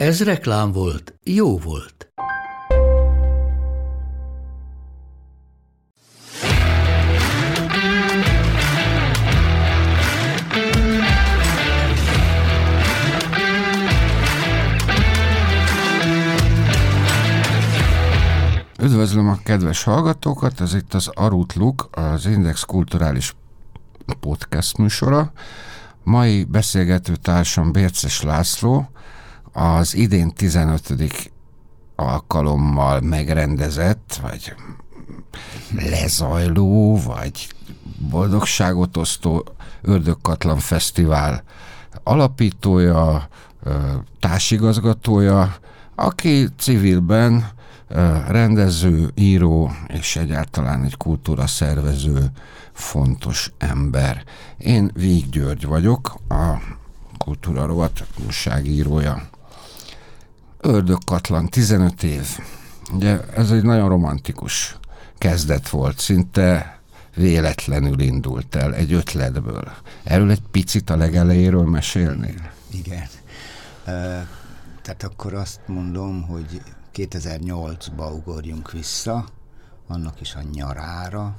Ez reklám volt, jó volt. Üdvözlöm a kedves hallgatókat, ez itt az Arutluk, az Index Kulturális Podcast műsora. Mai beszélgető társam Bérces László, az idén 15. alkalommal megrendezett, vagy lezajló, vagy boldogságot osztó Ördögkatlan Fesztivál alapítója, társigazgatója, aki civilben rendező, író és egyáltalán egy kultúra szervező fontos ember. Én Víg György vagyok, a kultúra rovat újságírója. Ördögkatlan, 15 év. Ugye ez egy nagyon romantikus kezdet volt, szinte véletlenül indult el egy ötletből. Erről egy picit a legelejéről mesélnél? Igen. Tehát akkor azt mondom, hogy 2008-ba ugorjunk vissza, annak is a nyarára,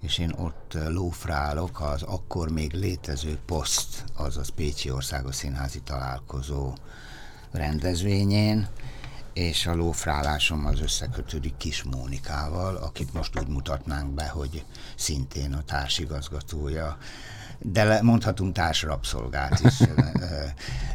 és én ott lófrálok az akkor még létező poszt, azaz Pécsi Országos Színházi Találkozó rendezvényén, és a lófrálásom az összekötődik Kis Mónikával, akit most úgy mutatnánk be, hogy szintén a társigazgatója, de mondhatunk társrabszolgát is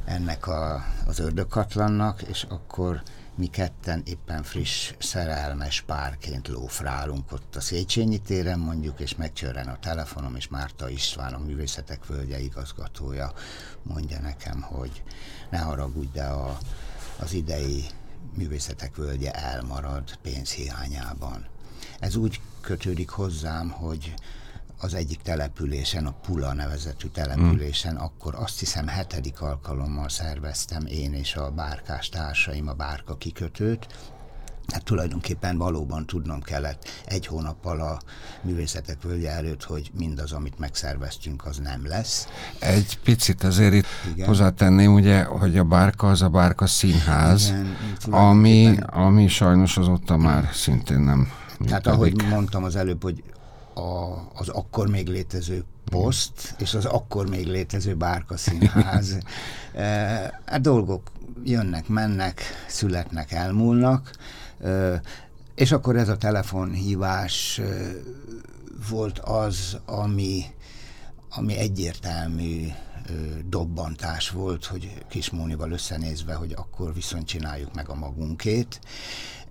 ennek a, az ördögkatlannak, és akkor mi ketten éppen friss, szerelmes párként lófrálunk ott a Széchenyi téren mondjuk, és megcsörren a telefonom, és Márta István, a Művészetek Völgye igazgatója mondja nekem, hogy ne haragudj, de a, az idei Művészetek Völgye elmarad pénzhiányában. Ez úgy kötődik hozzám, hogy az egyik településen, a Pula nevezetű településen, mm. akkor azt hiszem hetedik alkalommal szerveztem én és a bárkás társaim a bárka kikötőt, Hát tulajdonképpen valóban tudnom kellett egy hónappal a művészetek völgye előtt, hogy mindaz, amit megszerveztünk, az nem lesz. Egy picit azért itt Igen. hozzátenném, ugye, hogy a bárka az a bárka színház, Igen, ami, ami sajnos azóta már szintén nem Tehát ahogy mondtam az előbb, hogy a, az akkor még létező poszt és az akkor még létező bárka színház. e, a dolgok jönnek, mennek, születnek, elmúlnak, és akkor ez a telefonhívás volt az, ami, ami egyértelmű dobbantás volt, hogy Kismónival összenézve, hogy akkor viszont csináljuk meg a magunkét.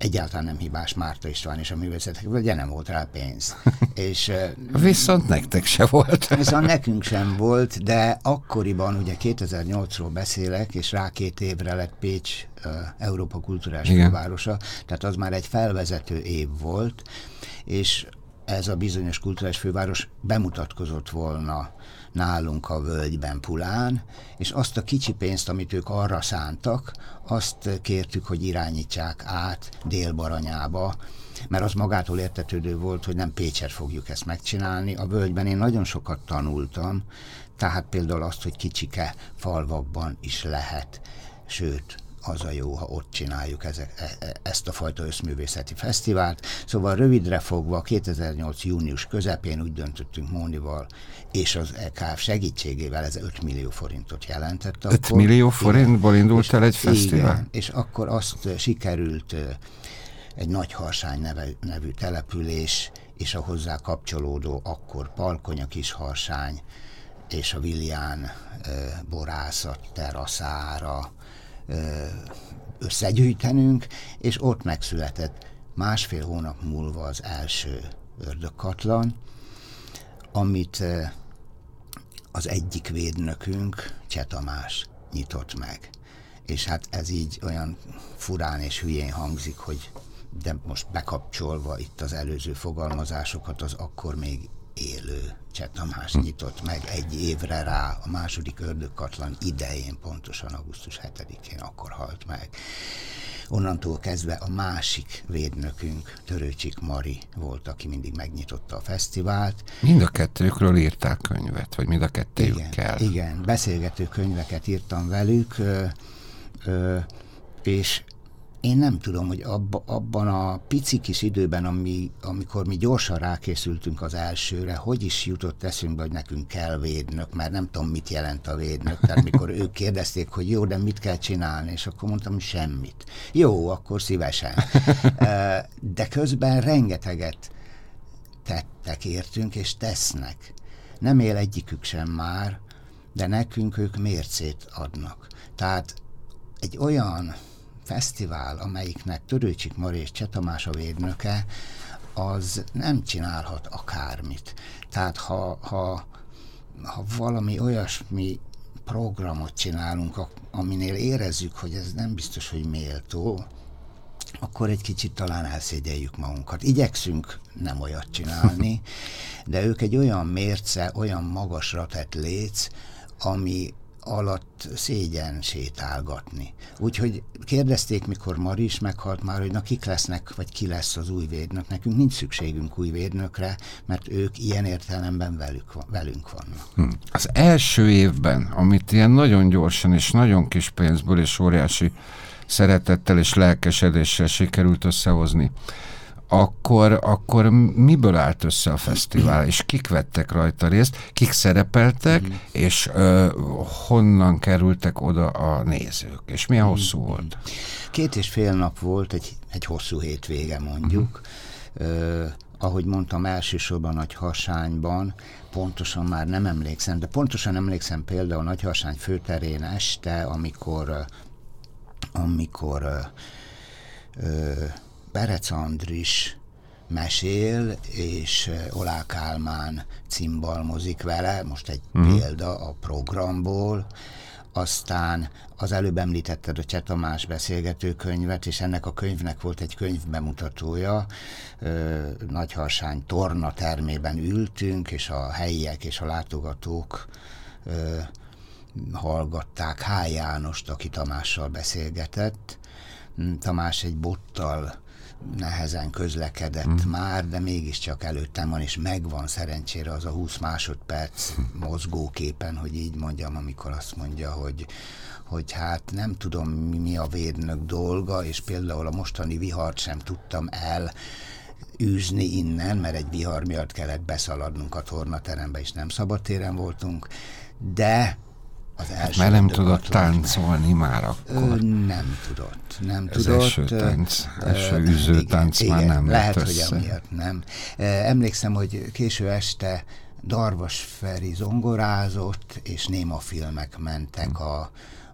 Egyáltalán nem hibás Márta István és a művészetek, ugye nem volt rá pénz. és, viszont nektek se volt. viszont nekünk sem volt, de akkoriban, ugye 2008-ról beszélek, és rá két évre lett Pécs uh, Európa kulturális fővárosa, tehát az már egy felvezető év volt, és ez a bizonyos kulturális főváros bemutatkozott volna nálunk a völgyben Pulán, és azt a kicsi pénzt, amit ők arra szántak, azt kértük, hogy irányítsák át Délbaranyába, mert az magától értetődő volt, hogy nem Pécset fogjuk ezt megcsinálni. A völgyben én nagyon sokat tanultam, tehát például azt, hogy kicsike falvakban is lehet, sőt, az a jó, ha ott csináljuk ezek, e, e, ezt a fajta összművészeti fesztivált. Szóval rövidre fogva 2008. június közepén úgy döntöttünk Mónival és az EKF segítségével ez 5 millió forintot jelentett. 5 akkor, millió forintból indult el egy fesztivál? Igen, és akkor azt sikerült egy nagy harsány neve, nevű település, és a hozzá kapcsolódó akkor Palkonya Harsány, és a Villián borászat teraszára, összegyűjtenünk, és ott megszületett másfél hónap múlva az első ördögkatlan, amit az egyik védnökünk, Cseh Tamás nyitott meg. és hát ez így olyan furán és hülyén hangzik, hogy de most bekapcsolva itt az előző fogalmazásokat, az akkor még élő Cseh Tamás nyitott meg egy évre rá a második ördögkatlan idején, pontosan augusztus 7-én akkor halt meg. Onnantól kezdve a másik védnökünk, Törőcsik Mari volt, aki mindig megnyitotta a fesztivált. Mind a kettőkről írták könyvet, vagy mind a kettőjükkel? Igen, igen, beszélgető könyveket írtam velük, ö, ö, és én nem tudom, hogy abba, abban a pici kis időben, ami, amikor mi gyorsan rákészültünk az elsőre, hogy is jutott eszünkbe, hogy nekünk kell védnök, mert nem tudom, mit jelent a védnök. Tehát mikor ők kérdezték, hogy jó, de mit kell csinálni, és akkor mondtam, hogy semmit. Jó, akkor szívesen. De közben rengeteget tettek értünk, és tesznek. Nem él egyikük sem már, de nekünk ők mércét adnak. Tehát egy olyan fesztivál, amelyiknek Törőcsik Mari és Csetamás a védnöke, az nem csinálhat akármit. Tehát ha, ha, ha valami olyasmi programot csinálunk, aminél érezzük, hogy ez nem biztos, hogy méltó, akkor egy kicsit talán elszégyeljük magunkat. Igyekszünk nem olyat csinálni, de ők egy olyan mérce, olyan magasra tett léc, ami alatt szégyen sétálgatni. Úgyhogy kérdezték, mikor Mari is meghalt már, hogy na kik lesznek, vagy ki lesz az új védnök. Nekünk nincs szükségünk új védnökre, mert ők ilyen értelemben velük, velünk vannak. Hm. Az első évben, amit ilyen nagyon gyorsan és nagyon kis pénzből és óriási szeretettel és lelkesedéssel sikerült összehozni, akkor, akkor miből állt össze a fesztivál, és kik vettek rajta részt, kik szerepeltek, mm. és ö, honnan kerültek oda a nézők, és milyen mm. hosszú volt? Két és fél nap volt, egy, egy hosszú hétvége mondjuk. Mm. Ö, ahogy mondtam, elsősorban Nagy Hasányban, pontosan már nem emlékszem, de pontosan emlékszem például Nagy Hasány főterén este, amikor amikor ö, Berec Andris mesél, és Olá Kálmán cimbalmozik vele, most egy uh-huh. példa a programból, aztán az előbb említetted a Cseh Tamás beszélgetőkönyvet, és ennek a könyvnek volt egy könyvbemutatója. Nagyharsány torna termében ültünk, és a helyiek és a látogatók hallgatták H. Jánost, aki Tamással beszélgetett. Tamás egy bottal nehezen közlekedett mm. már, de mégiscsak előttem van, és megvan szerencsére az a 20 másodperc mozgóképen, hogy így mondjam, amikor azt mondja, hogy hogy hát nem tudom mi a védnök dolga, és például a mostani vihart sem tudtam el űzni innen, mert egy vihar miatt kellett beszaladnunk a tornaterembe, és nem szabadtéren voltunk, de az első Mert nem tudott táncolni már akkor. Ő nem tudott. Nem az tudott. első tánc, első üző tánc igen, már nem Lehet, össze. hogy amiatt nem. Emlékszem, hogy késő este Darvas Feri zongorázott, és néma filmek mentek a,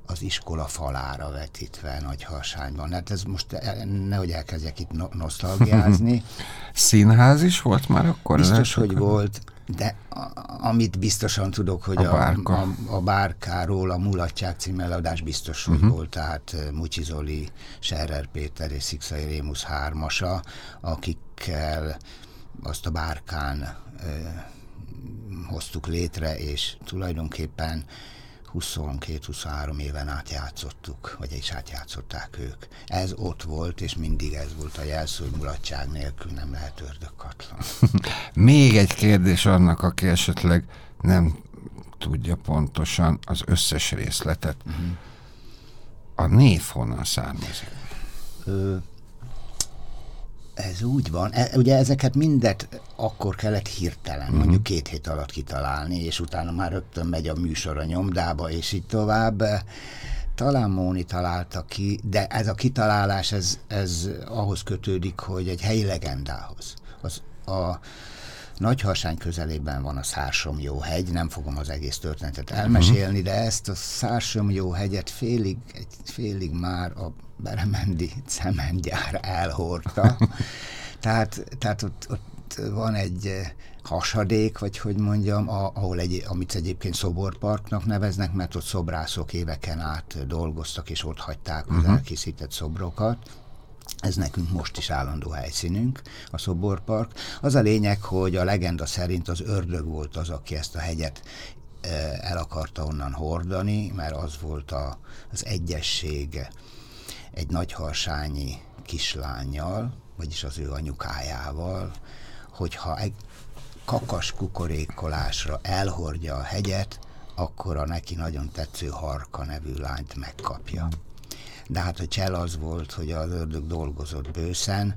az iskola falára vetítve nagy hasányban. Hát ez most e, nehogy elkezdjek itt no nosztalgiázni. Színház is volt már akkor? Biztos, hogy volt de a, amit biztosan tudok, hogy a, bárka. a, a, a bárkáról a Mulatság című eladás biztos, hogy uh-huh. volt, tehát Mucsi Zoli, Serrer Péter és Szikszai Rémusz hármasa, akikkel azt a bárkán ö, hoztuk létre, és tulajdonképpen 22-23 éven át játszottuk, vagy is átjátszották ők. Ez ott volt, és mindig ez volt a jelszó, hogy mulatság nélkül nem lehet ördögkatlan. Még egy kérdés annak, aki esetleg nem tudja pontosan az összes részletet. Uh-huh. A név honnan származik? Ö, ez úgy van. E, ugye ezeket mindet akkor kellett hirtelen, uh-huh. mondjuk két hét alatt kitalálni, és utána már rögtön megy a műsor a nyomdába, és így tovább. Talán Móni találta ki, de ez a kitalálás, ez, ez ahhoz kötődik, hogy egy helyi legendához. Az, a, Nagyharsány közelében van a Szársomjó hegy, nem fogom az egész történetet elmesélni, de ezt a Szársomjó hegyet félig, egy félig már a Beremendi cementgyár elhordta. tehát, tehát ott, ott van egy hasadék, vagy hogy mondjam, ahol egy, amit egyébként szoborparknak neveznek, mert ott szobrászok éveken át dolgoztak, és ott hagyták az uh-huh. elkészített szobrokat. Ez nekünk most is állandó helyszínünk, a szoborpark. Az a lényeg, hogy a legenda szerint az ördög volt az, aki ezt a hegyet el akarta onnan hordani, mert az volt a, az egyesség egy nagyharsányi kislányjal, vagyis az ő anyukájával, hogyha egy kakas kukorékolásra elhordja a hegyet, akkor a neki nagyon tetsző Harka nevű lányt megkapja. De hát a csel az volt, hogy az ördög dolgozott bőszen,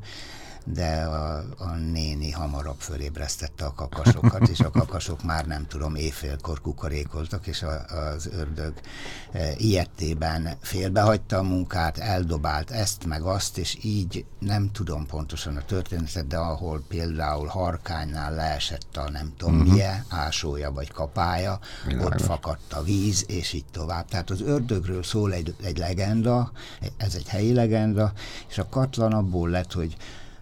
de a, a néni hamarabb fölébresztette a kakasokat, és a kakasok már nem tudom, éjfélkor kukorékoltak, és a, az ördög e, ilyettében félbehagyta a munkát, eldobált ezt meg azt, és így nem tudom pontosan a történetet, de ahol például Harkánynál leesett a nem tudom uh-huh. milyen, ásója vagy kapája, Világos. ott fakadt a víz, és így tovább. Tehát az ördögről szól egy, egy legenda, ez egy helyi legenda, és a katlan abból lett, hogy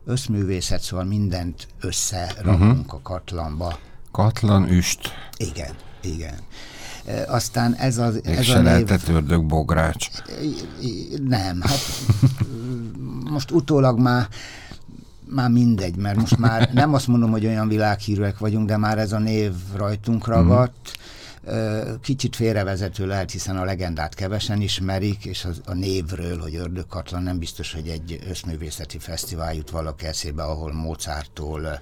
összművészet, szóval mindent összerakunk uh-huh. a katlanba. Katlan üst. Igen, igen. Aztán ez, az, ez se a lehetett ördög bogrács. Nem, hát most utólag már már mindegy, mert most már nem azt mondom, hogy olyan világhírűek vagyunk, de már ez a név rajtunk ragadt. Uh-huh Kicsit félrevezető lehet, hiszen a legendát kevesen ismerik, és az, a névről, hogy Ördögkatlan nem biztos, hogy egy összművészeti fesztivál jut valaki eszébe, ahol Mozarttól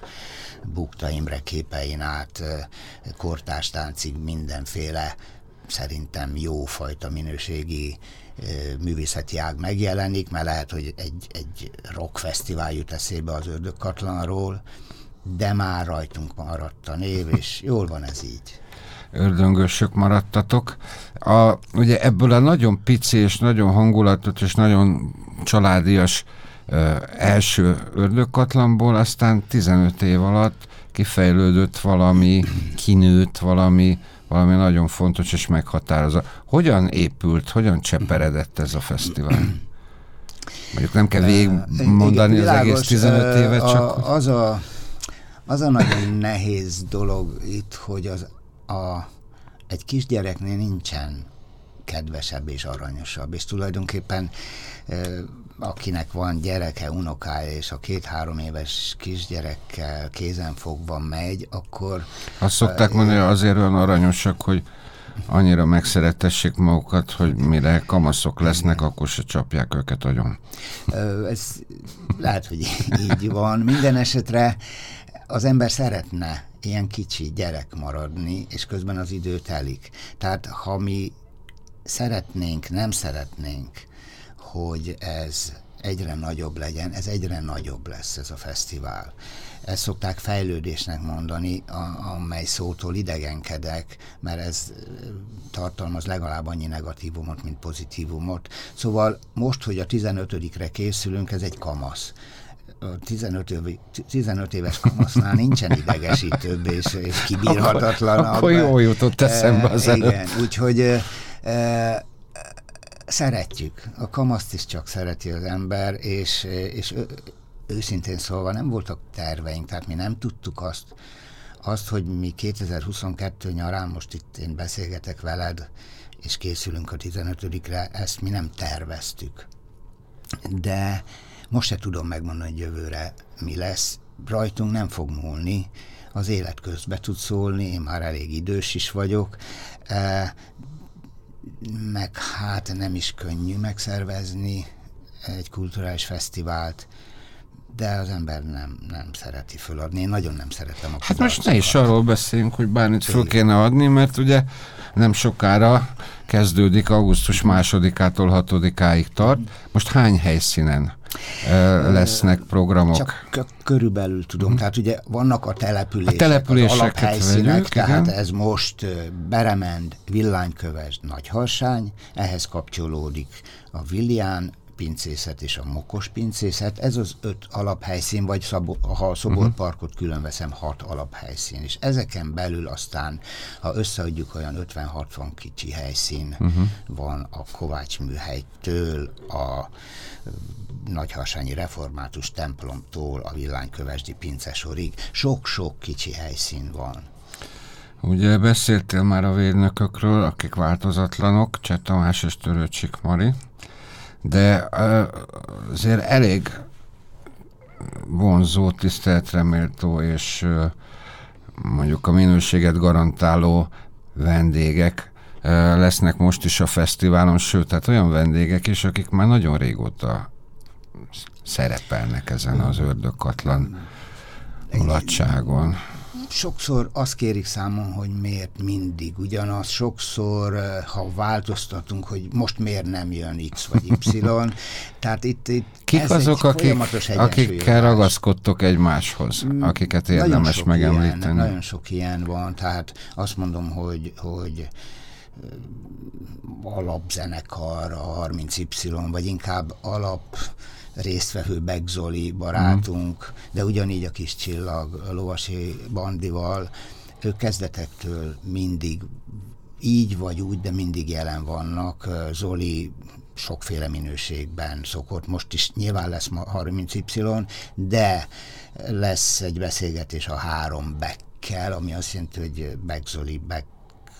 Bukta Imre képein át kortástáncig mindenféle szerintem jó fajta minőségi művészeti ág megjelenik, mert lehet, hogy egy, egy rockfesztivál jut eszébe az Ördögkatlanról, de már rajtunk maradt a név, és jól van ez így ördöngösök maradtatok. A, ugye ebből a nagyon pici és nagyon hangulatot és nagyon családias ö, első ördögkatlamból aztán 15 év alatt kifejlődött valami, kinőtt valami, valami nagyon fontos és meghatározó. Hogyan épült, hogyan cseperedett ez a fesztivál? Mondjuk nem kell végigmondani az egész 15 évet, csak... A, az, a, az a nagyon nehéz dolog itt, hogy az a, egy kisgyereknél nincsen kedvesebb és aranyosabb, és tulajdonképpen akinek van gyereke, unokája, és a két-három éves kisgyerekkel fogva megy, akkor... Azt szokták mondani, hogy azért olyan aranyosak, hogy annyira megszeretessék magukat, hogy mire kamaszok lesznek, Igen. akkor se csapják őket agyon. Ez lehet, hogy így van. Minden esetre az ember szeretne ilyen kicsi gyerek maradni, és közben az idő telik. Tehát ha mi szeretnénk, nem szeretnénk, hogy ez egyre nagyobb legyen, ez egyre nagyobb lesz ez a fesztivál. Ezt szokták fejlődésnek mondani, a, amely szótól idegenkedek, mert ez tartalmaz legalább annyi negatívumot, mint pozitívumot. Szóval most, hogy a 15-re készülünk, ez egy kamasz a 15, év, 15 éves kamasznál nincsen idegesítőbb és, és kibírhatatlanabb. Akkor, akkor jól jutott eszembe az e, Igen, úgyhogy szeretjük. A kamaszt is csak szereti az ember, és, és őszintén szólva nem voltak terveink, tehát mi nem tudtuk azt, azt, hogy mi 2022 nyarán, most itt én beszélgetek veled, és készülünk a 15-re, ezt mi nem terveztük. De most se tudom megmondani, hogy jövőre mi lesz. Rajtunk nem fog múlni, az élet közbe tud szólni, én már elég idős is vagyok, e, meg hát nem is könnyű megszervezni egy kulturális fesztivált, de az ember nem, nem szereti föladni. Én nagyon nem szeretem a Hát most ne is arról beszéljünk, hogy bármit föl kéne adni, mert ugye nem sokára kezdődik, augusztus másodikától hatodikáig tart. Most hány helyszínen lesznek programok? Csak körülbelül tudom. Hmm. Tehát ugye vannak a települések, a települések alaphelyszínek, vegyük, tehát igen. ez most Beremend, Villánykövesd, Nagyharsány, ehhez kapcsolódik a Villián, pincészet és a mokos pincészet. Ez az öt alaphelyszín, vagy szabo, ha a szoborparkot külön veszem, hat alaphelyszín. És ezeken belül aztán, ha összeadjuk, olyan 50-60 kicsi helyszín uh-huh. van a Kovács műhelytől, a Nagyharsányi Református templomtól a Villánykövesdi pincesorig. Sok-sok kicsi helyszín van. Ugye beszéltél már a védnökökről, akik változatlanok, Cseh Tamás és Törőcsik Mari, de azért elég vonzó, tiszteletreméltó és mondjuk a minőséget garantáló vendégek lesznek most is a fesztiválon, sőt, tehát olyan vendégek is, akik már nagyon régóta szerepelnek ezen az ördögkatlan mulatságon sokszor azt kérik számon, hogy miért mindig ugyanaz, sokszor, eh, ha változtatunk, hogy most miért nem jön X vagy Y, tehát itt, itt Kik ez azok, akik, akikkel ragaszkodtok egymáshoz, mm, akiket érdemes nagyon megemlíteni? Ilyen, nagyon sok ilyen van, tehát azt mondom, hogy, hogy eh, alapzenekar, a 30Y, vagy inkább alap résztvevő Begzoli barátunk, mm. de ugyanígy a kis csillag, a lovasi bandival, ők kezdetektől mindig így vagy úgy, de mindig jelen vannak. Zoli sokféle minőségben szokott, most is nyilván lesz ma 30Y, de lesz egy beszélgetés a három bekkel, ami azt jelenti, hogy Begzoli, Beck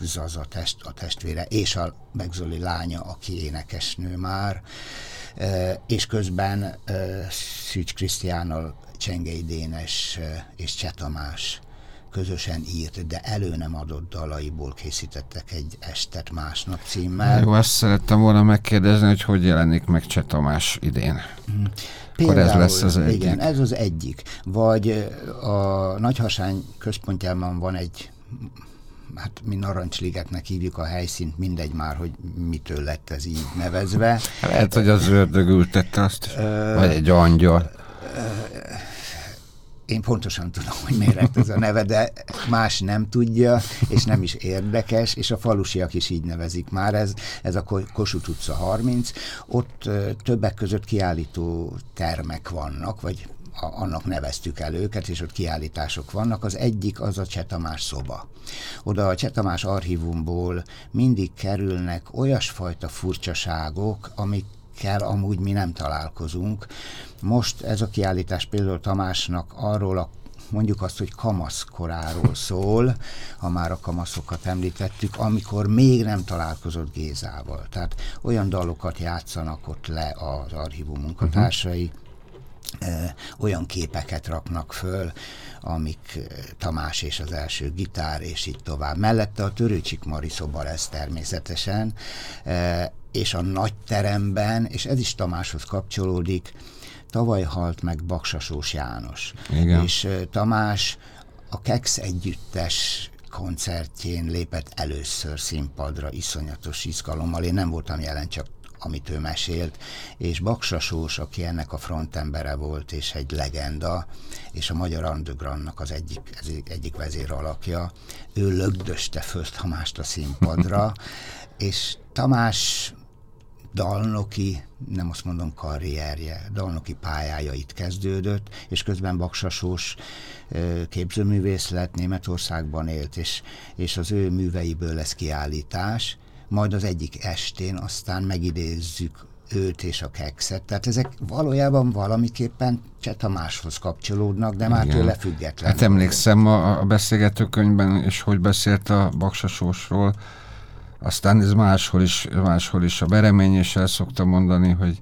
Zaza test, a testvére, és a Begzoli lánya, aki énekesnő már, és közben Szűcs Krisztiánnal Csengei Dénes és Cseh Tamás közösen írt, de elő nem adott dalaiból készítettek egy estet másnap címmel. Jó, azt szerettem volna megkérdezni, hogy hogy jelenik meg Cseh Tamás idén. Például, Akkor ez lesz az egyik. Igen, ez az egyik. Vagy a Nagyhasány központjában van egy hát mi Narancsligetnek hívjuk a helyszínt, mindegy már, hogy mitől lett ez így nevezve. Lehet, hogy az ördög ültette azt, vagy egy angyal. Én pontosan tudom, hogy miért lett ez a neve, de más nem tudja, és nem is érdekes, és a falusiak is így nevezik már. Ez, ez a Kossuth utca 30. Ott többek között kiállító termek vannak, vagy annak neveztük el őket, és ott kiállítások vannak. Az egyik az a Csetamás szoba. Oda a Csetamás archívumból mindig kerülnek olyasfajta furcsaságok, amik kell amúgy mi nem találkozunk. Most ez a kiállítás például Tamásnak arról a mondjuk azt, hogy kamaszkoráról szól, ha már a kamaszokat említettük, amikor még nem találkozott Gézával. Tehát olyan dalokat játszanak ott le az archívum munkatársai, uh-huh olyan képeket raknak föl, amik Tamás és az első gitár, és így tovább. Mellette a Törőcsik Mari szoba lesz természetesen, és a nagy teremben, és ez is Tamáshoz kapcsolódik, tavaly halt meg Baksasós János. Igen. És Tamás a Kex együttes koncertjén lépett először színpadra iszonyatos izgalommal. Én nem voltam jelen, csak amit ő mesélt, és Baksasós, aki ennek a frontembere volt, és egy legenda, és a Magyar Undergroundnak az egyik, ez egyik vezér alakja, ő lögdöste föl Tamást a színpadra, és Tamás dalnoki, nem azt mondom karrierje, dalnoki pályája itt kezdődött, és közben Baksasós képzőművész lett, Németországban élt, és, és az ő műveiből lesz kiállítás, majd az egyik estén aztán megidézzük őt és a kekszet. Tehát ezek valójában valamiképpen máshoz kapcsolódnak, de már Igen. tőle független. Hát emlékszem a, a beszélgetőkönyvben, és hogy beszélt a Baksasósról, aztán ez máshol is, máshol is a Beremény el szokta mondani, hogy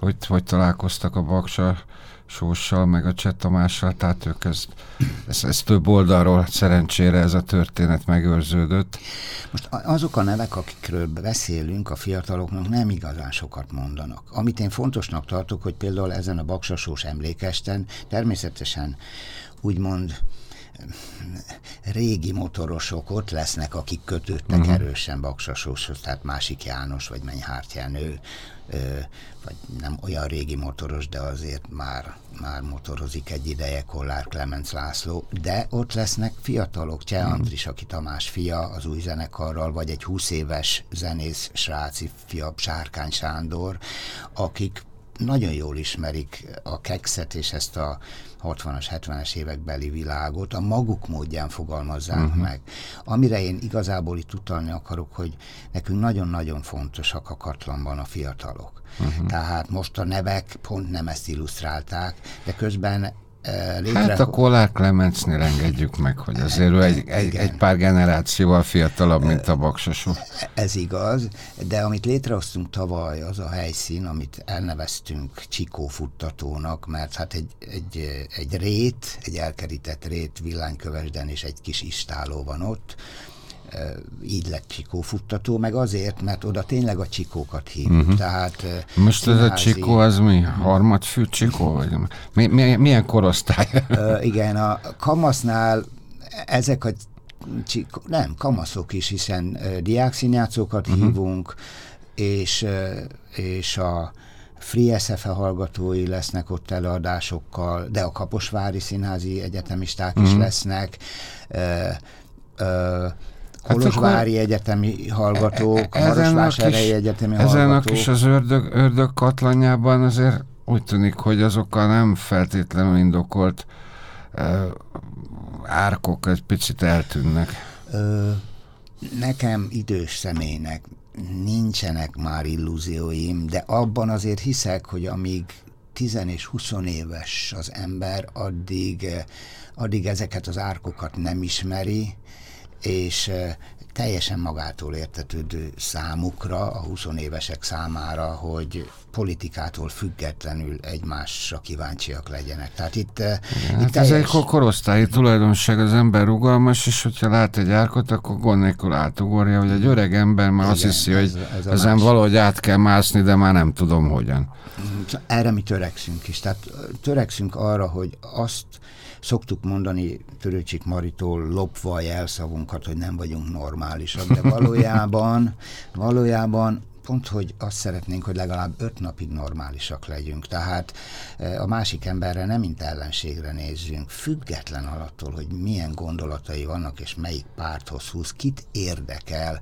hogy, hogy találkoztak a Baksa Sóssal, meg a Cseh Tamással, tehát ők ezt, ez, ez több oldalról szerencsére ez a történet megőrződött. Most azok a nevek, akikről beszélünk, a fiataloknak nem igazán sokat mondanak. Amit én fontosnak tartok, hogy például ezen a Baksasós emlékesten természetesen úgymond régi motorosok ott lesznek, akik kötődtek uh-huh. erősen Baksasóshoz, tehát Másik János vagy Menyhárt Jenő, vagy nem olyan régi motoros, de azért már, már motorozik egy ideje Kollár Clemens László, de ott lesznek fiatalok, Cseh mhm. Andris, aki Tamás fia az új zenekarral, vagy egy 20 éves zenész sráci fia, Sárkány Sándor, akik nagyon jól ismerik a kekszet és ezt a 60-as, 70-es évekbeli világot, a maguk módján fogalmazzák uh-huh. meg. Amire én igazából itt utalni akarok, hogy nekünk nagyon-nagyon fontosak a katlanban a fiatalok. Uh-huh. Tehát most a nevek pont nem ezt illusztrálták, de közben létre... Hát a Kollár Clemencnél engedjük meg, hogy azért ő egy, egy, egy pár generációval fiatalabb, mint a Baksasú. Ez igaz, de amit létrehoztunk tavaly, az a helyszín, amit elneveztünk Csikó futtatónak, mert hát egy, egy, egy rét, egy elkerített rét villánykövesden és egy kis istáló van ott, így lett Csikó futtató, meg azért, mert oda tényleg a csikókat hívjuk. Uh-huh. Tehát, Most színházi... ez a csikó, az mi? Harmadfű csikó? Vagy mi, mi, milyen korosztály? Uh, igen, a kamasznál ezek a csikó, nem, kamaszok is, hiszen uh, diákszínjátszókat uh-huh. hívunk, és, uh, és a Free SFE hallgatói lesznek ott előadásokkal, de a Kaposvári Színházi Egyetemisták uh-huh. is mhm. lesznek. Uh, uh, Kolozsvári hát egyetemi hallgatók, e, e Marosvásárhelyi egyetemi ezen hallgatók. Ezen a kis az ördög, ördög katlanjában azért úgy tűnik, hogy azokkal nem feltétlenül indokolt uh, árkok egy picit eltűnnek. Ö, nekem idős személynek nincsenek már illúzióim, de abban azért hiszek, hogy amíg 10 és 20 éves az ember, addig, addig ezeket az árkokat nem ismeri, és teljesen magától értetődő számukra, a 20 évesek számára, hogy politikától függetlenül egymásra kíváncsiak legyenek. Tehát itt, Igen, itt hát teljes... ez egy korosztályi tulajdonság, az ember rugalmas, és hogyha lát egy árkot, akkor gond nélkül átugorja, hogy egy öreg ember már Igen, azt hiszi, ez, hogy ez ezen más... valahogy át kell mászni, de már nem tudom hogyan. Erre mi törekszünk is. Tehát törekszünk arra, hogy azt Szoktuk mondani Törőcsik Maritól lopva a jelszavunkat, hogy nem vagyunk normálisak, de valójában, valójában pont, hogy azt szeretnénk, hogy legalább öt napig normálisak legyünk. Tehát e, a másik emberre nem mint ellenségre nézzünk, független alattól, hogy milyen gondolatai vannak, és melyik párthoz húz, kit érdekel.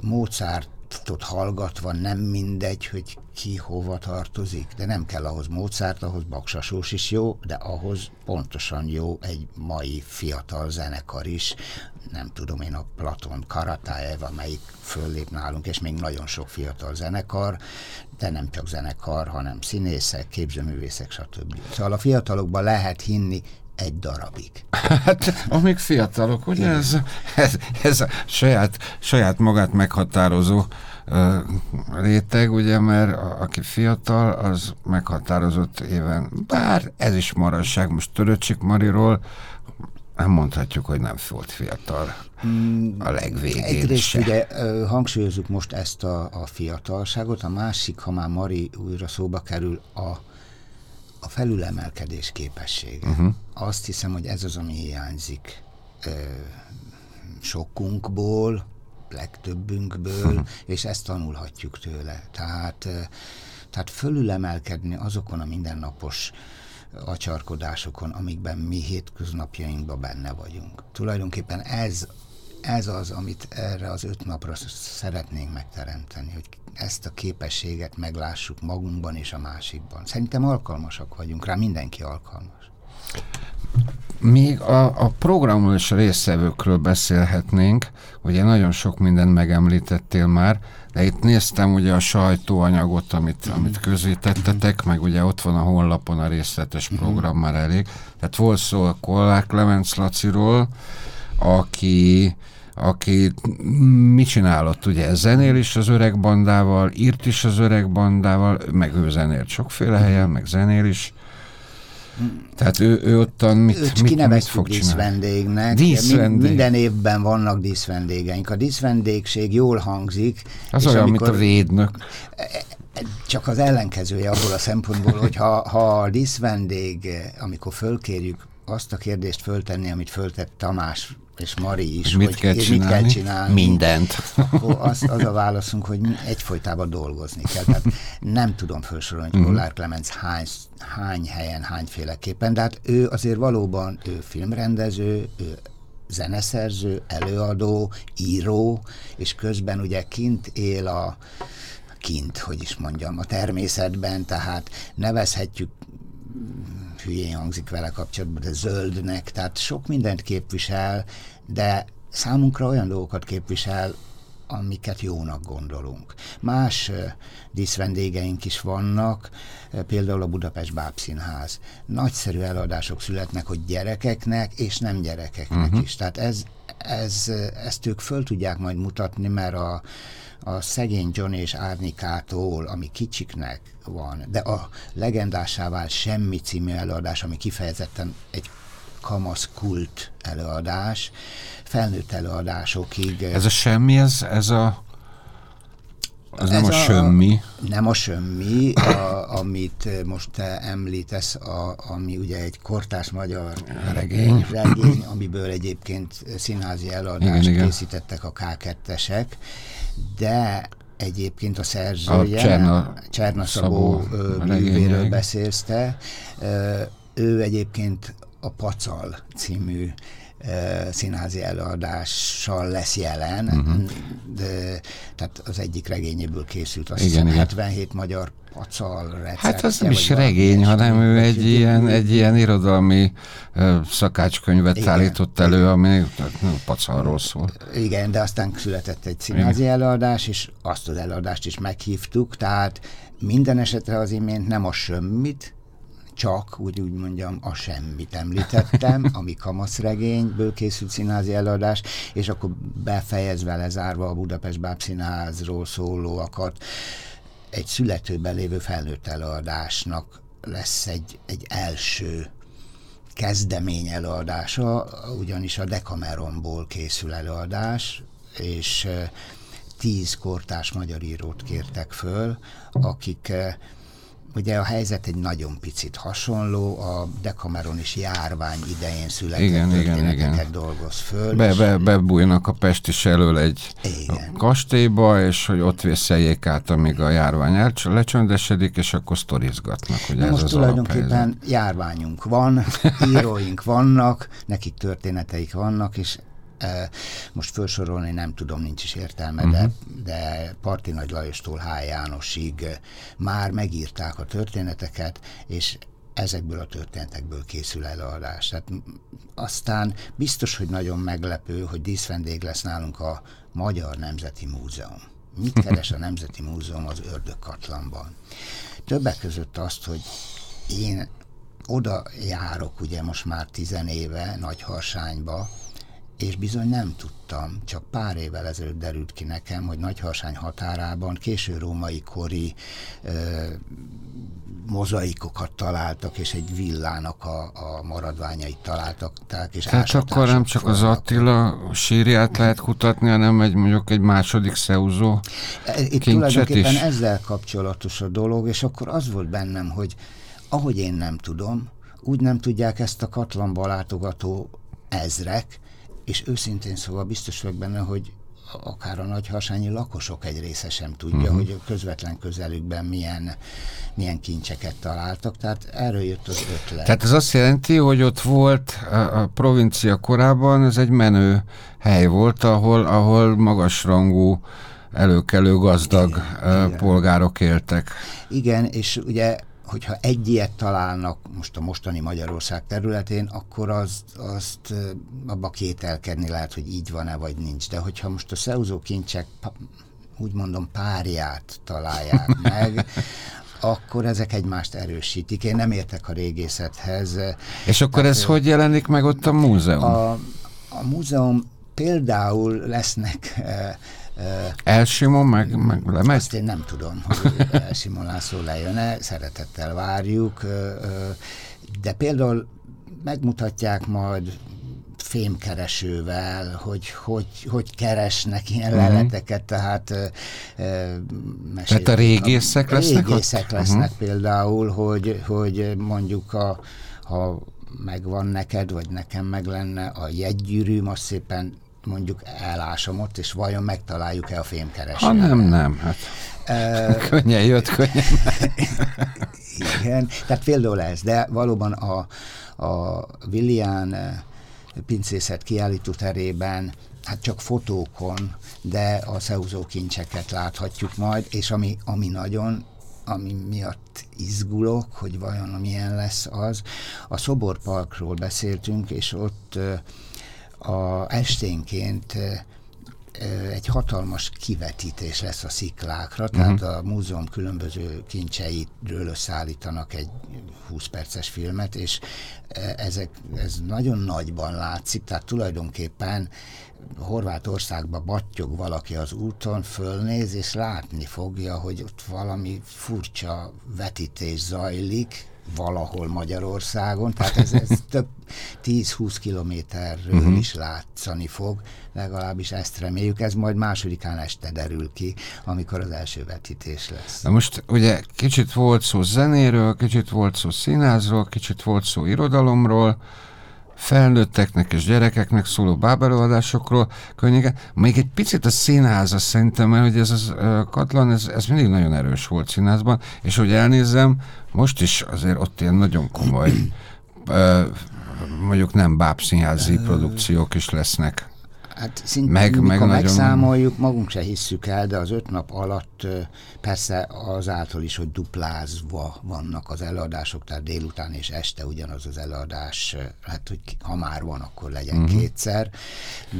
Mozart Mozartot hallgatva nem mindegy, hogy ki hova tartozik, de nem kell ahhoz Mozart, ahhoz Baksasós is jó, de ahhoz pontosan jó egy mai fiatal zenekar is, nem tudom én a Platon Karatájev, amelyik föllép nálunk, és még nagyon sok fiatal zenekar, de nem csak zenekar, hanem színészek, képzőművészek, stb. Szóval a fiatalokban lehet hinni, egy darabig. Hát, amíg fiatalok, ugye ez, ez, ez a saját, saját magát meghatározó uh, réteg, ugye, mert a, aki fiatal, az meghatározott éven. Bár ez is marasság, most Töröcsik Mariról nem mondhatjuk, hogy nem volt fiatal mm, a legvégén Egyrészt se. ugye hangsúlyozzuk most ezt a, a fiatalságot, a másik, ha már Mari újra szóba kerül, a a felülemelkedés képessége. Uh-huh. Azt hiszem, hogy ez az, ami hiányzik ö, sokunkból, legtöbbünkből, uh-huh. és ezt tanulhatjuk tőle. Tehát, ö, tehát fölülemelkedni azokon a mindennapos acsarkodásokon, amikben mi hétköznapjainkban benne vagyunk. Tulajdonképpen ez ez az, amit erre az öt napra szeretnénk megteremteni, hogy ezt a képességet meglássuk magunkban és a másikban. Szerintem alkalmasak vagyunk rá, mindenki alkalmas. Még a, a programos résztvevőkről beszélhetnénk, ugye nagyon sok mindent megemlítettél már, de itt néztem ugye a sajtóanyagot, amit, mm. amit közítettetek, meg ugye ott van a honlapon a részletes mhm. program már elég. Tehát volt szó a Kollár Clemens Laciról, aki aki mit csinálott, ugye zenél is az öreg bandával, írt is az öreg bandával, meg ő zenélt sokféle helyen, meg zenél is. Tehát ő, ő ottan mit, Őt mit, mit fog díszvendégnek. Díszvendég. Minden évben vannak díszvendégeink. A díszvendégség jól hangzik. Az olyan, amikor, mint a védnök. Csak az ellenkezője abból a szempontból, hogy ha, ha a díszvendég, amikor fölkérjük azt a kérdést föltenni, amit föltett Tamás és Mari is, mit, hogy kell mit kell csinálni. Mindent. Akkor az, az a válaszunk, hogy egyfolytában dolgozni kell. Tehát nem tudom felsorolni, hogy Kollár mhm. Clemens hány, hány helyen, hányféleképpen, de hát ő azért valóban, ő filmrendező, ő zeneszerző, előadó, író, és közben ugye kint él a kint, hogy is mondjam, a természetben, tehát nevezhetjük hülyén hangzik vele kapcsolatban, de zöldnek, tehát sok mindent képvisel, de számunkra olyan dolgokat képvisel, amiket jónak gondolunk. Más díszvendégeink is vannak, például a Budapest Bábszínház. Nagyszerű előadások születnek, hogy gyerekeknek és nem gyerekeknek uh-huh. is. Tehát ez, ez, ezt ők föl tudják majd mutatni, mert a, a szegény John és Árnikától, ami kicsiknek van, de a legendásá vált Semmi című előadás, ami kifejezetten egy kamasz kult előadás, felnőtt előadásokig. Ez a semmi, ez, ez a az nem a, a semmi. Nem a semmi, a, amit most te említesz, a, ami ugye egy kortás magyar regény, regény amiből egyébként színházi előadást igen, készítettek a K2-esek, de egyébként a szerzője, a Cserna, Cserna Szabó, Szabó művéről beszélsz te, ő egyébként a Pacal című színházi előadással lesz jelen, uh-huh. de, tehát az egyik regényéből készült, azt igen, hiszem, 77 magyar pacal receptje. Hát az nem is regény, hanem ő egy ilyen, egy ilyen irodalmi uh, szakácskönyvet igen, állított elő, igen. ami pacalról szól. Igen, de aztán született egy színházi igen. előadás, és azt az előadást is meghívtuk, tehát minden esetre az imént nem a sömmit, csak, úgy, úgy mondjam, a semmit említettem, ami kamaszregényből készült színházi előadás, és akkor befejezve, lezárva a Budapest Bábszínházról szólóakat, egy születőben lévő felnőtt előadásnak lesz egy, egy első kezdemény előadása, ugyanis a Decameronból készül előadás, és tíz kortás magyar írót kértek föl, akik Ugye a helyzet egy nagyon picit hasonló, a Decameron is járvány idején született igen, igen, igen. dolgoz föl. Be, be, bebújnak a is elől egy igen. kastélyba, és hogy ott vészeljék át, amíg a járvány lecsöndesedik, és akkor sztorizgatnak. Na ez most az tulajdonképpen járványunk van, íróink vannak, nekik történeteik vannak, és most felsorolni nem tudom, nincs is értelme, uh-huh. de, mhm. de Parti Nagy Lajostól H. Jánosig már megírták a történeteket, és ezekből a történetekből készül előadás. Tehát aztán biztos, hogy nagyon meglepő, hogy díszvendég lesz nálunk a Magyar Nemzeti Múzeum. Mit keres a Nemzeti Múzeum az Ördögkatlanban? Többek között azt, hogy én oda járok ugye most már tizenéve Nagyharsányba, és bizony nem tudtam, csak pár évvel ezelőtt derült ki nekem, hogy Nagyharsány határában késő római kori ö, mozaikokat találtak, és egy villának a, a maradványait találtak. És Tehát akkor nem csak az Attila sírját lehet kutatni, hanem egy mondjuk egy második szeuzó e, Itt tulajdonképpen is. ezzel kapcsolatos a dolog, és akkor az volt bennem, hogy ahogy én nem tudom, úgy nem tudják ezt a katlanba látogató ezrek, és őszintén szóval biztos vagyok benne, hogy akár a nagyharsányi lakosok egy része sem tudja, uh-huh. hogy közvetlen közelükben milyen, milyen kincseket találtak, tehát erről jött az ötlet. Tehát ez azt jelenti, hogy ott volt a, a provincia korában, ez egy menő hely volt, ahol, ahol magasrangú előkelő gazdag igen, polgárok éltek. Igen, és ugye hogyha egy ilyet találnak most a mostani Magyarország területén, akkor azt, azt abba kételkedni lehet, hogy így van-e, vagy nincs. De hogyha most a szeuzó kincsek úgy mondom párját találják meg, akkor ezek egymást erősítik. Én nem értek a régészethez. És akkor Tehát, ez hogy jelenik meg ott a múzeum? A, a múzeum például lesznek Elsimon meg, meg lemegy? Azt én nem tudom, hogy Elsimon László lejön-e, szeretettel várjuk, de például megmutatják majd fémkeresővel, hogy hogy, hogy keresnek ilyen uh-huh. leleteket, tehát uh, Tehát a régészek lesznek Régészek ott? lesznek uh-huh. például, hogy, hogy mondjuk a, ha megvan neked, vagy nekem meg lenne a jegygyűrűm, azt szépen mondjuk elásom ott, és vajon megtaláljuk-e a fémkeresőt? Ha nem, nem. Hát, uh, könnyen jött, könnyen. igen, tehát például ez, de valóban a, a Willian pincészet kiállító terében hát csak fotókon, de a szeuzó kincseket láthatjuk majd, és ami, ami nagyon ami miatt izgulok, hogy vajon milyen lesz az. A Szoborparkról beszéltünk, és ott a esténként egy hatalmas kivetítés lesz a sziklákra, uh-huh. tehát a múzeum különböző kincseiről összeállítanak egy 20 perces filmet, és ezek, ez nagyon nagyban látszik, tehát tulajdonképpen Horvátországba battyog valaki az úton, fölnéz, és látni fogja, hogy ott valami furcsa vetítés zajlik, valahol Magyarországon, tehát ez, ez több 10-20 kilométerről uh-huh. is látszani fog, legalábbis ezt reméljük, ez majd másodikán este derül ki, amikor az első vetítés lesz. Na most ugye kicsit volt szó zenéről, kicsit volt szó színházról, kicsit volt szó irodalomról, felnőtteknek és gyerekeknek szóló bábelőadásokról, könnyűen. Még egy picit a színház, azt szerintem, mert hogy ez az Katlan, ez, ez mindig nagyon erős volt színházban, és hogy elnézem, most is azért ott ilyen nagyon komoly, mondjuk nem bábszínházi produkciók is lesznek. Hát szinte, meg, meg megszámoljuk, magunk se hisszük el, de az öt nap alatt persze azáltal is, hogy duplázva vannak az előadások, tehát délután és este ugyanaz az előadás, hát hogy ha már van, akkor legyen uh-huh. kétszer,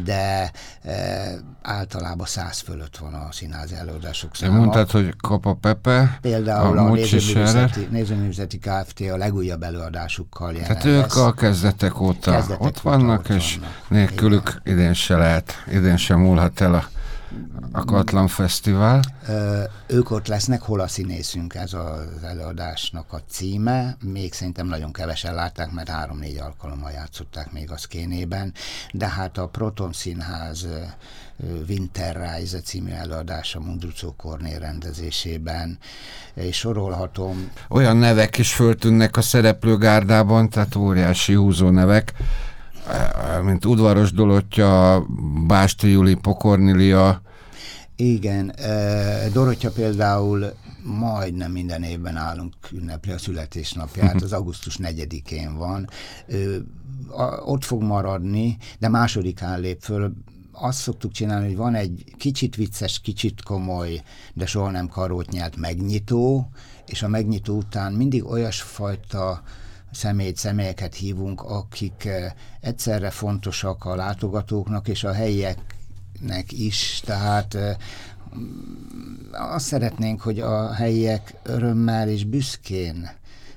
de e, általában száz fölött van a színházi előadások száma. Mondtad, hogy kap a Pepe, Például a, a Nézőművészeti, Nézőművészeti Kft. a legújabb előadásukkal jelen Tehát ők lesz. a kezdetek óta kezdetek ott vannak, ott és vannak. nélkülük idén se lehet, idén sem múlhat el a, a Katlan Fesztivál. Ö, ők ott lesznek, hol a színészünk, ez az előadásnak a címe. Még szerintem nagyon kevesen látták, mert három-négy alkalommal játszották még a szkénében, de hát a Proton Színház Winterreise című előadása Mundrucó Kornél rendezésében, és sorolhatom. Olyan nevek is föltűnnek a szereplőgárdában, tehát óriási húzó nevek, mint Udvaros Dolottya, Básti Juli, Pokornilia. Igen, Dorottya például majdnem minden évben állunk ünnepli a születésnapját, az augusztus 4-én van. Ott fog maradni, de másodikán lép föl, azt szoktuk csinálni, hogy van egy kicsit vicces, kicsit komoly, de soha nem karót nyelt megnyitó, és a megnyitó után mindig olyasfajta személyt, személyeket hívunk, akik eh, egyszerre fontosak a látogatóknak és a helyieknek is, tehát eh, azt szeretnénk, hogy a helyiek örömmel és büszkén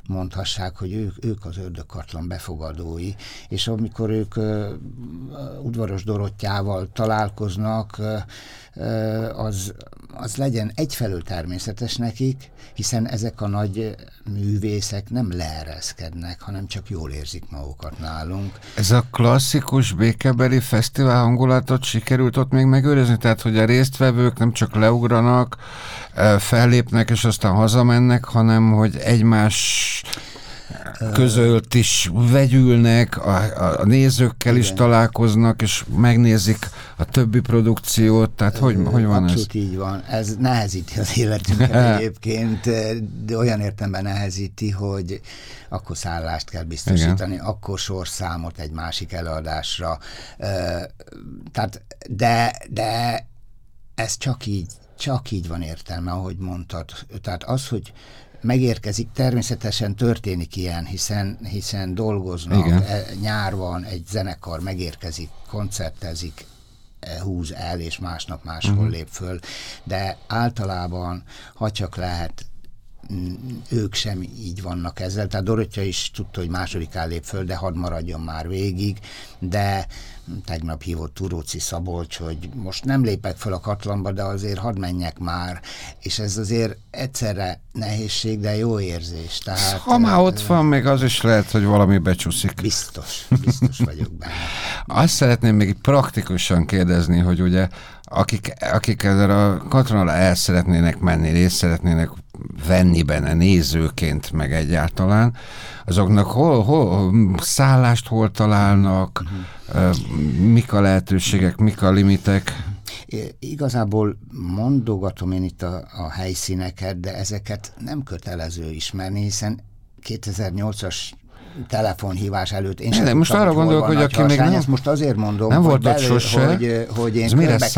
mondhassák, hogy ők, ők az ördögkatlan befogadói, és amikor ők uh, udvaros Dorottyával találkoznak, uh, az, az legyen egyfelől természetes nekik, hiszen ezek a nagy művészek nem leereszkednek, hanem csak jól érzik magukat nálunk. Ez a klasszikus békebeli fesztivál hangulatot sikerült ott még megőrizni? Tehát, hogy a résztvevők nem csak leugranak, fellépnek, és aztán hazamennek, hanem hogy egymás közölt is vegyülnek, a, a nézőkkel Igen. is találkoznak, és megnézik a többi produkciót, tehát hogy, Ö, hogy van Abszolút ez? így van. Ez nehezíti az életünket egyébként, de olyan értemben nehezíti, hogy akkor szállást kell biztosítani, Igen. akkor sorszámot egy másik előadásra. Tehát, de, de ez csak így, csak így van értelme, ahogy mondtad. Tehát az, hogy megérkezik, természetesen történik ilyen, hiszen, hiszen dolgoznak, Igen. E, nyár van, egy zenekar megérkezik, koncertezik, e, húz el, és másnap máshol uh-huh. lép föl, de általában, ha csak lehet, ők sem így vannak ezzel. Tehát Dorottya is tudta, hogy másodikán lép föl, de hadd maradjon már végig, de tegnap hívott Turóci Szabolcs, hogy most nem lépek fel a katlamba, de azért hadd menjek már, és ez azért egyszerre nehézség, de jó érzés. Tehát, ha már ott van, még az is lehet, hogy valami becsúszik. Biztos, biztos vagyok benne. Azt szeretném még praktikusan kérdezni, hogy ugye akik, akik ezzel a katronal el szeretnének menni, részt szeretnének venni benne nézőként, meg egyáltalán, azoknak hol, hol szállást hol találnak, mik a lehetőségek, mik a limitek? Igazából mondogatom én itt a, a helyszíneket, de ezeket nem kötelező ismerni, hiszen 2008-as telefonhívás előtt. Én sem most arra gondolok, hogy aki még nem... Ezt most azért mondom, nem hogy, volt belül, sose, hogy, hogy én mire ezt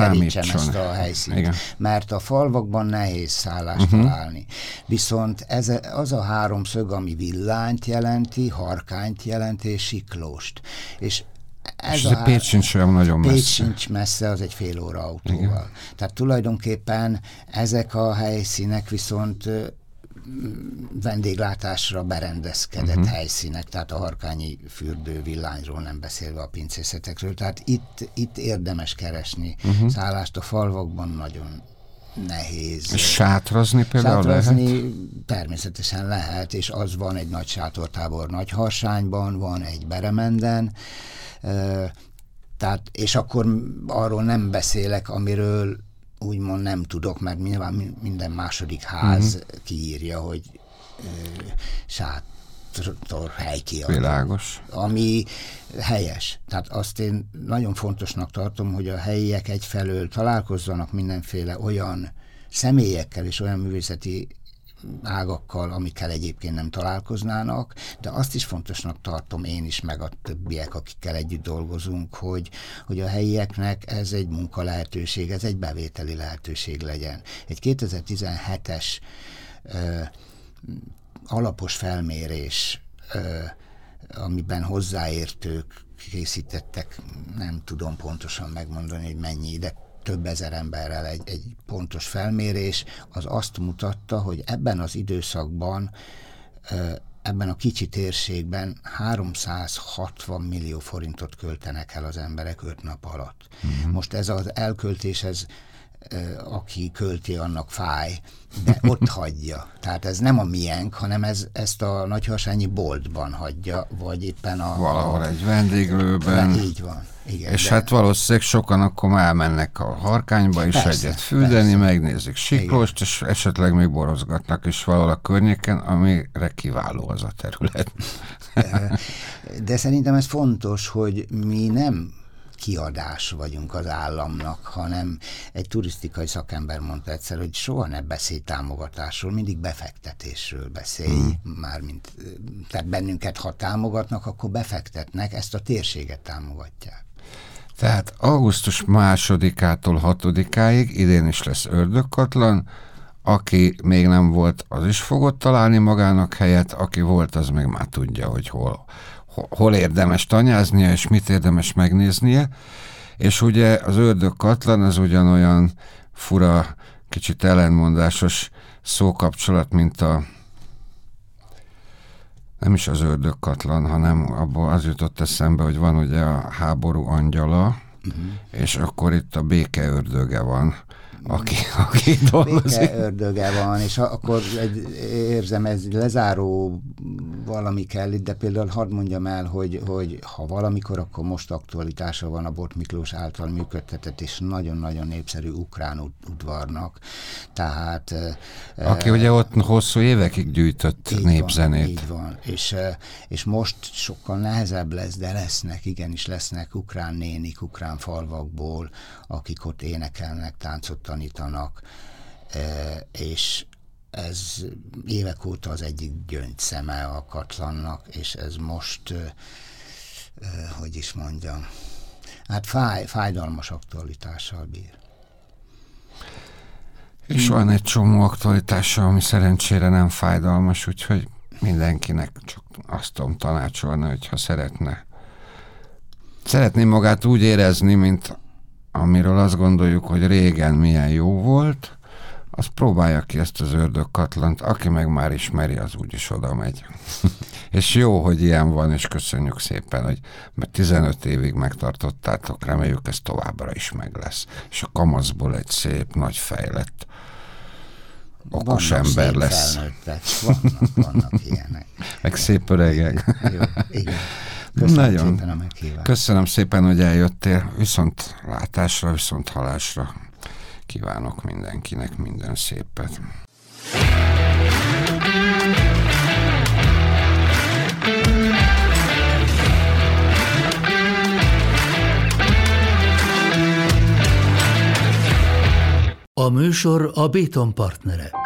a helyszínt. Igen. Mert a falvakban nehéz szállást uh-huh. találni. Viszont ez, az a háromszög, ami villányt jelenti, harkányt jelenti, és siklóst. És ez és a, Pécs sincs olyan nagyon Pécs messze. sincs messze, az egy fél óra autóval. Igen. Tehát tulajdonképpen ezek a helyszínek viszont vendéglátásra berendezkedett uh-huh. helyszínek, tehát a harkányi fürdő villányról nem beszélve a pincészetekről, tehát itt, itt érdemes keresni uh-huh. szállást a falvakban nagyon nehéz. Sátrazni például sátrazni lehet? természetesen lehet, és az van egy nagy sátortábor Nagyharsányban, van egy Beremenden, tehát, és akkor arról nem beszélek, amiről úgymond nem tudok, mert nyilván minden második ház uh-huh. kiírja, hogy sátor helykiadó. Világos. Ami helyes. Tehát azt én nagyon fontosnak tartom, hogy a helyiek egyfelől találkozzanak mindenféle olyan személyekkel és olyan művészeti ágakkal, amikkel egyébként nem találkoznának, de azt is fontosnak tartom én is, meg a többiek, akikkel együtt dolgozunk, hogy, hogy a helyieknek ez egy munka lehetőség, ez egy bevételi lehetőség legyen. Egy 2017-es ö, alapos felmérés, ö, amiben hozzáértők készítettek, nem tudom pontosan megmondani, hogy mennyi, de több ezer emberrel egy, egy pontos felmérés, az azt mutatta, hogy ebben az időszakban ebben a kicsi térségben 360 millió forintot költenek el az emberek öt nap alatt. Uh-huh. Most ez az elköltés, ez aki költi, annak fáj, de ott hagyja. Tehát ez nem a miénk, hanem ez, ezt a nagyharsányi boltban hagyja, vagy éppen a... Valahol a, egy vendéglőben. Így van. Igen, és de... hát valószínűleg sokan akkor már elmennek a harkányba is persze, egyet füldeni, persze. megnézik Siklóst, és esetleg még borozgatnak is valahol a környéken, amire kiváló az a terület. De szerintem ez fontos, hogy mi nem kiadás vagyunk az államnak, hanem egy turisztikai szakember mondta egyszer, hogy soha ne beszélj támogatásról, mindig befektetésről beszélj, hmm. mármint, tehát bennünket, ha támogatnak, akkor befektetnek, ezt a térséget támogatják. Tehát augusztus másodikától hatodikáig idén is lesz ördögkatlan, aki még nem volt, az is fogott találni magának helyet, aki volt, az még már tudja, hogy hol, hol érdemes tanyáznia, és mit érdemes megnéznie. És ugye az ördög katlan az ugyanolyan fura, kicsit ellenmondásos szókapcsolat, mint a nem is az ördög katlan, hanem abból az jutott eszembe, hogy van ugye a háború angyala, uh-huh. és akkor itt a béke ördöge van aki, aki dolgozik. ördöge van, és akkor egy, érzem, ez lezáró valami kell itt, de például hadd mondjam el, hogy, hogy ha valamikor, akkor most aktualitása van a Bot Miklós által működtetett és nagyon-nagyon népszerű ukrán udvarnak. Tehát... Aki e, ugye ott hosszú évekig gyűjtött így népzenét. Van, így van, és, és most sokkal nehezebb lesz, de lesznek, igenis lesznek ukrán nénik, ukrán falvakból, akik ott énekelnek, táncot tanítanak, és ez évek óta az egyik gyöngyszeme a katlannak, és ez most, hogy is mondjam, hát fáj, fájdalmas aktualitással bír. És van egy csomó aktualitása, ami szerencsére nem fájdalmas, úgyhogy mindenkinek csak azt tudom tanácsolni, hogyha szeretne. Szeretném magát úgy érezni, mint amiről azt gondoljuk, hogy régen milyen jó volt, az próbálja ki ezt az ördögkatlant, aki meg már ismeri, az úgyis oda megy. és jó, hogy ilyen van, és köszönjük szépen, hogy mert 15 évig megtartottátok, reméljük ez továbbra is meg lesz. És a kamaszból egy szép, nagy fejlett, okos vannak ember lesz. Vannak, vannak ilyenek. meg szép öregek. Jó, igen. Köszönöm Nagyon. szépen a meghívást. Köszönöm szépen, hogy eljöttél. Viszont látásra, viszont halásra kívánok mindenkinek minden szépet. A műsor a Béton partnere.